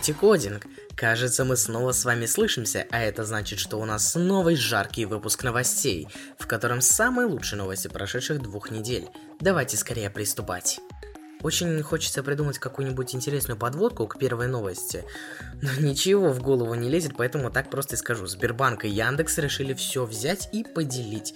любите кодинг? Кажется, мы снова с вами слышимся, а это значит, что у нас новый жаркий выпуск новостей, в котором самые лучшие новости прошедших двух недель. Давайте скорее приступать. Очень хочется придумать какую-нибудь интересную подводку к первой новости, но ничего в голову не лезет, поэтому так просто и скажу. Сбербанк и Яндекс решили все взять и поделить.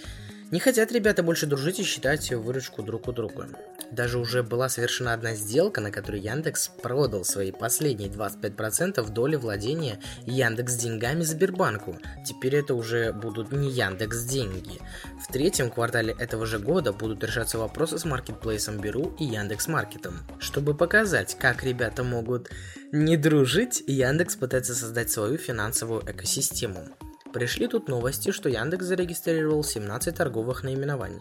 Не хотят ребята больше дружить и считать выручку друг у друга. Даже уже была совершена одна сделка, на которой Яндекс продал свои последние 25% доли владения Яндекс деньгами Сбербанку. Теперь это уже будут не Яндекс деньги. В третьем квартале этого же года будут решаться вопросы с маркетплейсом Беру и Яндекс Маркетом. Чтобы показать, как ребята могут не дружить, Яндекс пытается создать свою финансовую экосистему. Пришли тут новости, что Яндекс зарегистрировал 17 торговых наименований.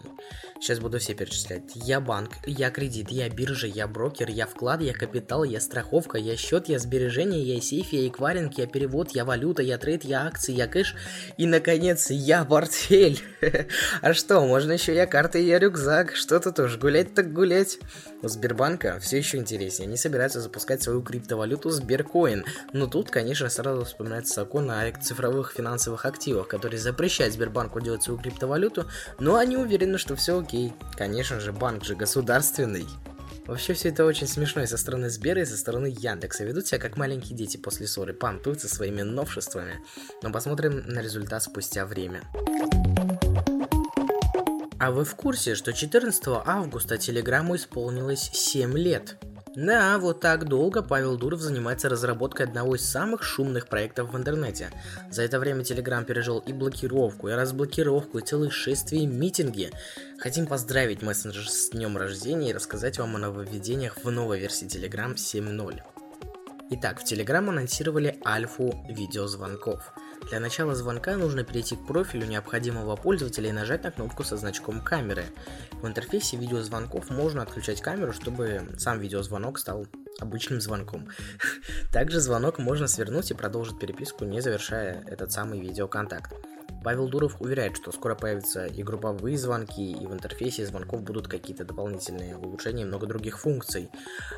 Сейчас буду все перечислять. Я банк, я кредит, я биржа, я брокер, я вклад, я капитал, я страховка, я счет, я сбережение, я сейф, я эквайринг, я перевод, я валюта, я трейд, я акции, я кэш и, наконец, я портфель. А что, можно еще я карта и я рюкзак. Что тут уж, гулять так гулять. У Сбербанка все еще интереснее. Они собираются запускать свою криптовалюту Сберкоин. Но тут, конечно, сразу вспоминается закон о цифровых финансовых активах, который запрещает Сбербанку делать свою криптовалюту, но они уверены, что все окей. Конечно же, банк же государственный. Вообще все это очень смешно и со стороны Сбера, и со стороны Яндекса. Ведут себя как маленькие дети после ссоры, понтуются своими новшествами. Но посмотрим на результат спустя время. А вы в курсе, что 14 августа Телеграму исполнилось 7 лет? Да, вот так долго Павел Дуров занимается разработкой одного из самых шумных проектов в интернете. За это время Telegram пережил и блокировку, и разблокировку, и целые шествия и митинги. Хотим поздравить мессенджер с днем рождения и рассказать вам о нововведениях в новой версии Telegram 7.0. Итак, в Telegram анонсировали альфу видеозвонков. Для начала звонка нужно перейти к профилю необходимого пользователя и нажать на кнопку со значком камеры. В интерфейсе видеозвонков можно отключать камеру, чтобы сам видеозвонок стал обычным звонком. Также звонок можно свернуть и продолжить переписку, не завершая этот самый видеоконтакт. Павел Дуров уверяет, что скоро появятся и групповые звонки, и в интерфейсе звонков будут какие-то дополнительные улучшения и много других функций.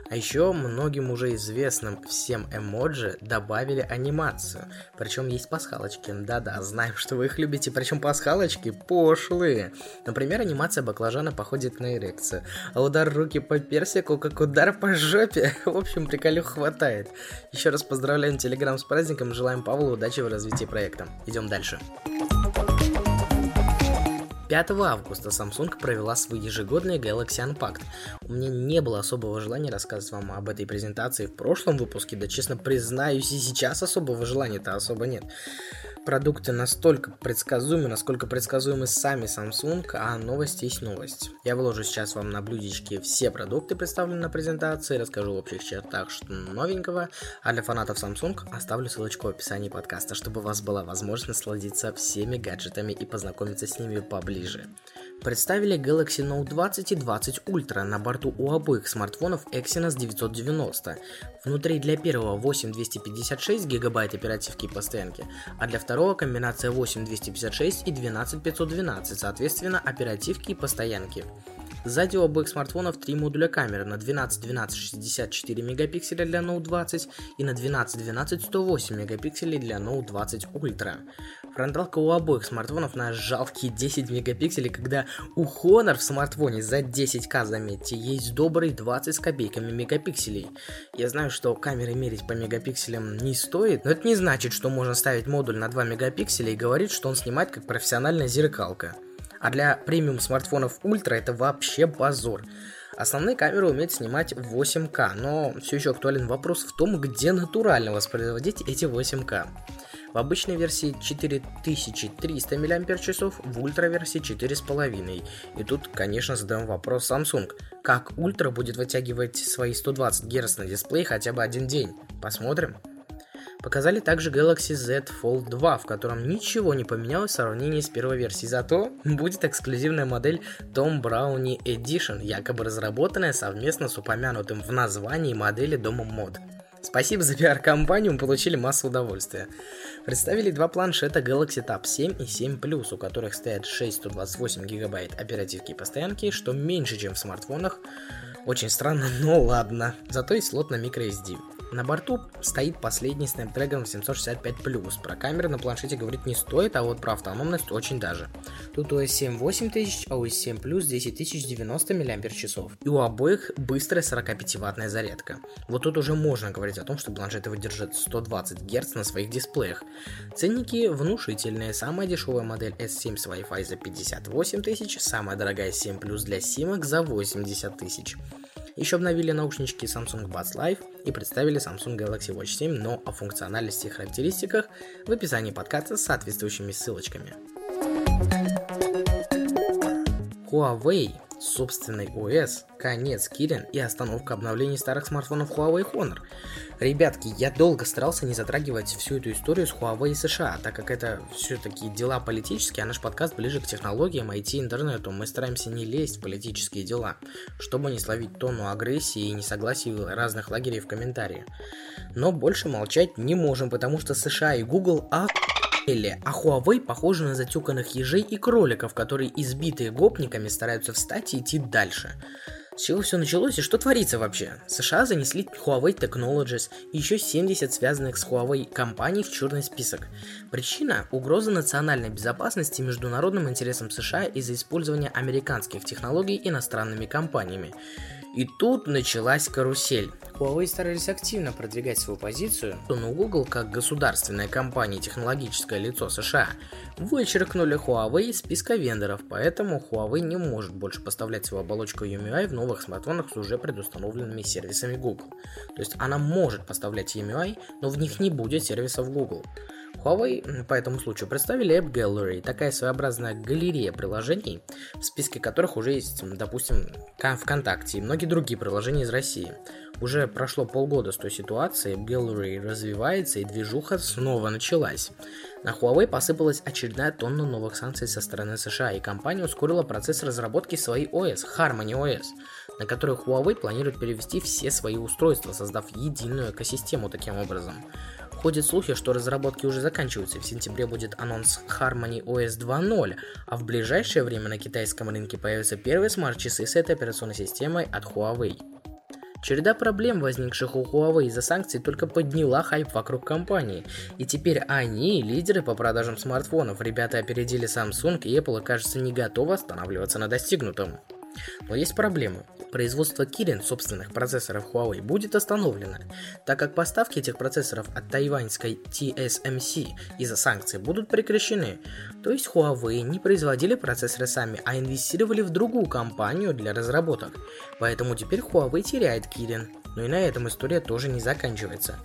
А еще многим уже известным всем эмоджи добавили анимацию. Причем есть пасхалочки. Да-да, знаем, что вы их любите. Причем пасхалочки пошлые. Например, анимация баклажана походит на эрекцию. А удар руки по персику, как удар по жопе. В общем, приколюх хватает. Еще раз поздравляем Телеграм с праздником. Желаем Павлу удачи в развитии проекта. Идем дальше. 5 августа Samsung провела свой ежегодный Galaxy Unpacked. У меня не было особого желания рассказывать вам об этой презентации в прошлом выпуске, да честно признаюсь, и сейчас особого желания-то особо нет продукты настолько предсказуемы, насколько предсказуемы сами Samsung, а новость есть новость. Я выложу сейчас вам на блюдечке все продукты, представленные на презентации, расскажу в общих чертах, что новенького, а для фанатов Samsung оставлю ссылочку в описании подкаста, чтобы у вас была возможность насладиться всеми гаджетами и познакомиться с ними поближе представили Galaxy Note 20 и 20 Ultra на борту у обоих смартфонов Exynos 990. Внутри для первого 8256 гигабайт оперативки и постоянки, а для второго комбинация 8256 и 12512, соответственно, оперативки и постоянки. Сзади у обоих смартфонов три модуля камеры на 12 12 64 мегапикселя для Note 20 и на 12 12 108 мегапикселей для Note 20 Ultra. Фронталка у обоих смартфонов на жалкие 10 мегапикселей, когда у Honor в смартфоне за 10к, заметьте, есть добрые 20 с копейками мегапикселей. Я знаю, что камеры мерить по мегапикселям не стоит, но это не значит, что можно ставить модуль на 2 мегапикселя и говорить, что он снимает как профессиональная зеркалка. А для премиум смартфонов Ультра это вообще позор. Основные камеры умеют снимать 8К, но все еще актуален вопрос в том, где натурально воспроизводить эти 8К. В обычной версии 4300 мАч, в ультра версии 4,5. И тут, конечно, задаем вопрос Samsung. Как ультра будет вытягивать свои 120 Гц на дисплей хотя бы один день? Посмотрим. Показали также Galaxy Z Fold 2, в котором ничего не поменялось в сравнении с первой версией, зато будет эксклюзивная модель Tom Brownie Edition, якобы разработанная совместно с упомянутым в названии модели Домом Мод. Спасибо за пиар-компанию, мы получили массу удовольствия. Представили два планшета Galaxy Tab 7 и 7 Plus, у которых стоят 6 128 гигабайт оперативки и постоянки, что меньше, чем в смартфонах. Очень странно, но ладно. Зато есть слот на microSD. На борту стоит последний Snapdragon 765+. Про камеры на планшете говорить не стоит, а вот про автономность очень даже. Тут OS 7 8000, а OS 7 Plus 10090 мАч. И у обоих быстрая 45-ваттная зарядка. Вот тут уже можно говорить о том, что планшеты выдержат 120 Гц на своих дисплеях. Ценники внушительные. Самая дешевая модель S7 с Wi-Fi за 58 тысяч, самая дорогая 7 Plus для симок за 80 тысяч. Еще обновили наушнички Samsung Buds Live и представили Samsung Galaxy Watch 7, но о функциональности и характеристиках в описании подкаста с соответствующими ссылочками. Huawei собственный OS, конец Кирин и остановка обновлений старых смартфонов Huawei Honor. Ребятки, я долго старался не затрагивать всю эту историю с Huawei и США, так как это все-таки дела политические, а наш подкаст ближе к технологиям, IT, интернету. Мы стараемся не лезть в политические дела, чтобы не словить тонну агрессии и несогласий разных лагерей в комментарии. Но больше молчать не можем, потому что США и Google охуенно а Huawei похожи на затюканных ежей и кроликов, которые избитые гопниками стараются встать и идти дальше. С чего все началось и что творится вообще? США занесли Huawei Technologies и еще 70 связанных с Huawei компаний в черный список. Причина – угроза национальной безопасности международным интересам США из-за использования американских технологий иностранными компаниями. И тут началась карусель. Huawei старались активно продвигать свою позицию, но Google, как государственная компания технологическое лицо США, вычеркнули Huawei из списка вендоров, поэтому Huawei не может больше поставлять свою оболочку UMI в новых смартфонах с уже предустановленными сервисами Google. То есть она может поставлять UMI, но в них не будет сервисов Google. Huawei по этому случаю представили App Gallery, такая своеобразная галерея приложений, в списке которых уже есть, допустим, ВКонтакте и многие другие приложения из России. Уже прошло полгода с той ситуации, Gallery развивается и движуха снова началась. На Huawei посыпалась очередная тонна новых санкций со стороны США, и компания ускорила процесс разработки своей OS, Harmony OS, на которую Huawei планирует перевести все свои устройства, создав единую экосистему таким образом. Ходят слухи, что разработки уже заканчиваются, в сентябре будет анонс Harmony OS 2.0, а в ближайшее время на китайском рынке появятся первые смарт-часы с этой операционной системой от Huawei. Череда проблем, возникших у Huawei из-за санкций, только подняла хайп вокруг компании. И теперь они лидеры по продажам смартфонов. Ребята опередили Samsung и Apple и, кажется, не готовы останавливаться на достигнутом. Но есть проблемы. Производство Kirin собственных процессоров Huawei будет остановлено, так как поставки этих процессоров от тайваньской TSMC из-за санкций будут прекращены. То есть Huawei не производили процессоры сами, а инвестировали в другую компанию для разработок. Поэтому теперь Huawei теряет Kirin. Но и на этом история тоже не заканчивается.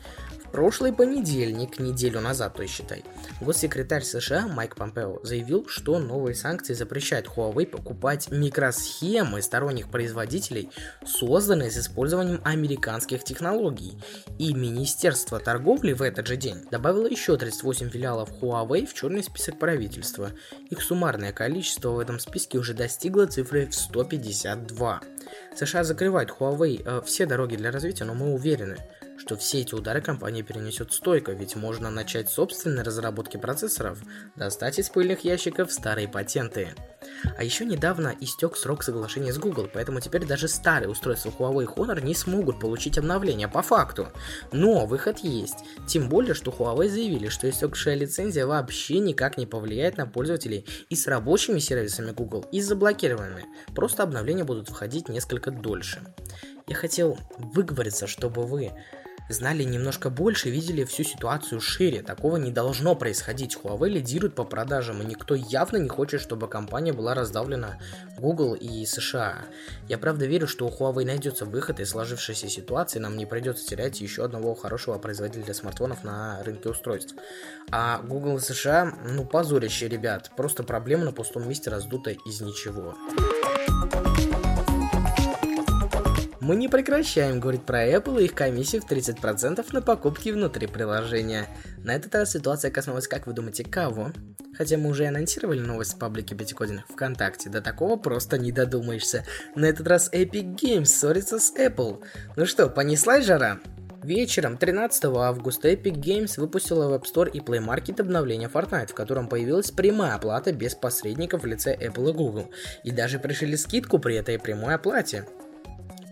Прошлый понедельник, неделю назад, то есть считай, госсекретарь США Майк Помпео заявил, что новые санкции запрещают Huawei покупать микросхемы сторонних производителей, созданные с использованием американских технологий. И Министерство торговли в этот же день добавило еще 38 филиалов Huawei в черный список правительства. Их суммарное количество в этом списке уже достигло цифры в 152. США закрывает Huawei э, все дороги для развития, но мы уверены, что все эти удары компания перенесет стойко, ведь можно начать собственные разработки процессоров, достать из пыльных ящиков старые патенты. А еще недавно истек срок соглашения с Google, поэтому теперь даже старые устройства Huawei Honor не смогут получить обновление по факту. Но выход есть. Тем более, что Huawei заявили, что истекшая лицензия вообще никак не повлияет на пользователей и с рабочими сервисами Google, и с заблокированными. Просто обновления будут входить несколько дольше. Я хотел выговориться, чтобы вы знали немножко больше, видели всю ситуацию шире. Такого не должно происходить. Huawei лидирует по продажам, и никто явно не хочет, чтобы компания была раздавлена Google и США. Я правда верю, что у Huawei найдется выход из сложившейся ситуации, нам не придется терять еще одного хорошего производителя смартфонов на рынке устройств. А Google и США, ну позорище, ребят, просто проблема на пустом месте раздута из ничего. Мы не прекращаем говорить про Apple и их комиссии в 30% на покупки внутри приложения. На этот раз ситуация коснулась, как вы думаете, кого? Хотя мы уже анонсировали новость в паблике Пятикодиных ВКонтакте, до такого просто не додумаешься. На этот раз Epic Games ссорится с Apple. Ну что, понеслась жара? Вечером 13 августа Epic Games выпустила в App Store и Play Market обновление Fortnite, в котором появилась прямая оплата без посредников в лице Apple и Google. И даже пришли скидку при этой прямой оплате.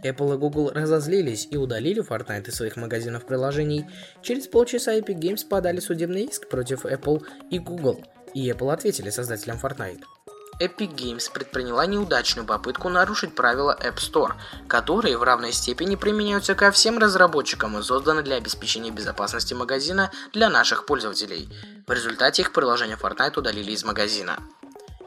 Apple и Google разозлились и удалили Fortnite из своих магазинов приложений. Через полчаса Epic Games подали судебный иск против Apple и Google, и Apple ответили создателям Fortnite. Epic Games предприняла неудачную попытку нарушить правила App Store, которые в равной степени применяются ко всем разработчикам и созданы для обеспечения безопасности магазина для наших пользователей. В результате их приложение Fortnite удалили из магазина.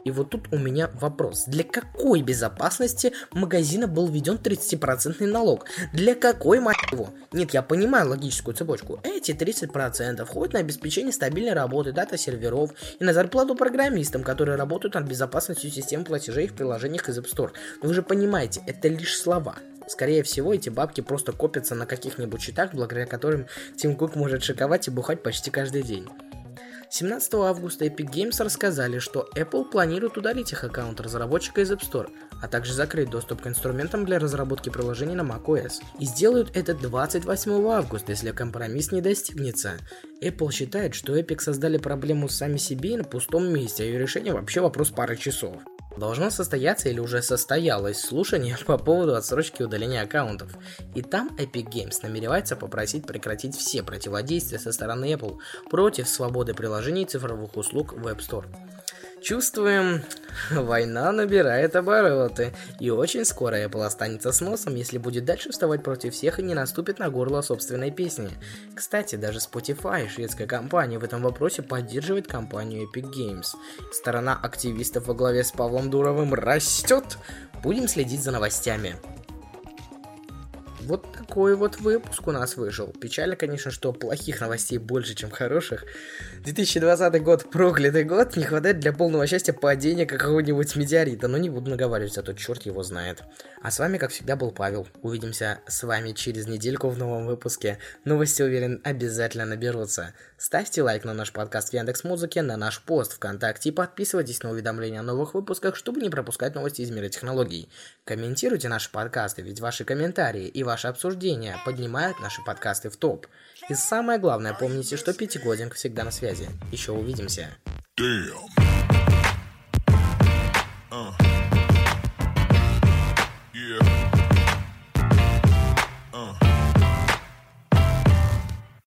И вот тут у меня вопрос. Для какой безопасности магазина был введен 30% налог? Для какой, мать его? Нет, я понимаю логическую цепочку. Эти 30% ходят на обеспечение стабильной работы дата-серверов и на зарплату программистам, которые работают над безопасностью систем платежей в приложениях из App Store. Но вы же понимаете, это лишь слова. Скорее всего, эти бабки просто копятся на каких-нибудь счетах, благодаря которым Тим Кук может шиковать и бухать почти каждый день. 17 августа Epic Games рассказали, что Apple планирует удалить их аккаунт разработчика из App Store, а также закрыть доступ к инструментам для разработки приложений на macOS. И сделают это 28 августа, если компромисс не достигнется. Apple считает, что Epic создали проблему сами себе на пустом месте, а ее решение вообще вопрос пары часов. Должно состояться или уже состоялось слушание по поводу отсрочки удаления аккаунтов. И там Epic Games намеревается попросить прекратить все противодействия со стороны Apple против свободы приложений цифровых услуг в App Store. Чувствуем, война набирает обороты, и очень скоро Apple останется с носом, если будет дальше вставать против всех и не наступит на горло собственной песни. Кстати, даже Spotify, шведская компания, в этом вопросе поддерживает компанию Epic Games. Сторона активистов во главе с Павлом Дуровым растет. Будем следить за новостями. Вот такой вот выпуск у нас вышел. Печально, конечно, что плохих новостей больше, чем хороших. 2020 год проклятый год, не хватает для полного счастья падения какого-нибудь метеорита, но не буду наговаривать, а то черт его знает. А с вами, как всегда, был Павел. Увидимся с вами через недельку в новом выпуске. Новости, уверен, обязательно наберутся. Ставьте лайк на наш подкаст в Яндекс Музыке, на наш пост ВКонтакте и подписывайтесь на уведомления о новых выпусках, чтобы не пропускать новости из мира технологий. Комментируйте наши подкасты, ведь ваши комментарии и ваши ваши обсуждения, поднимают наши подкасты в топ. И самое главное, помните, что Пятигодинг всегда на связи. Еще увидимся. Damn. Uh.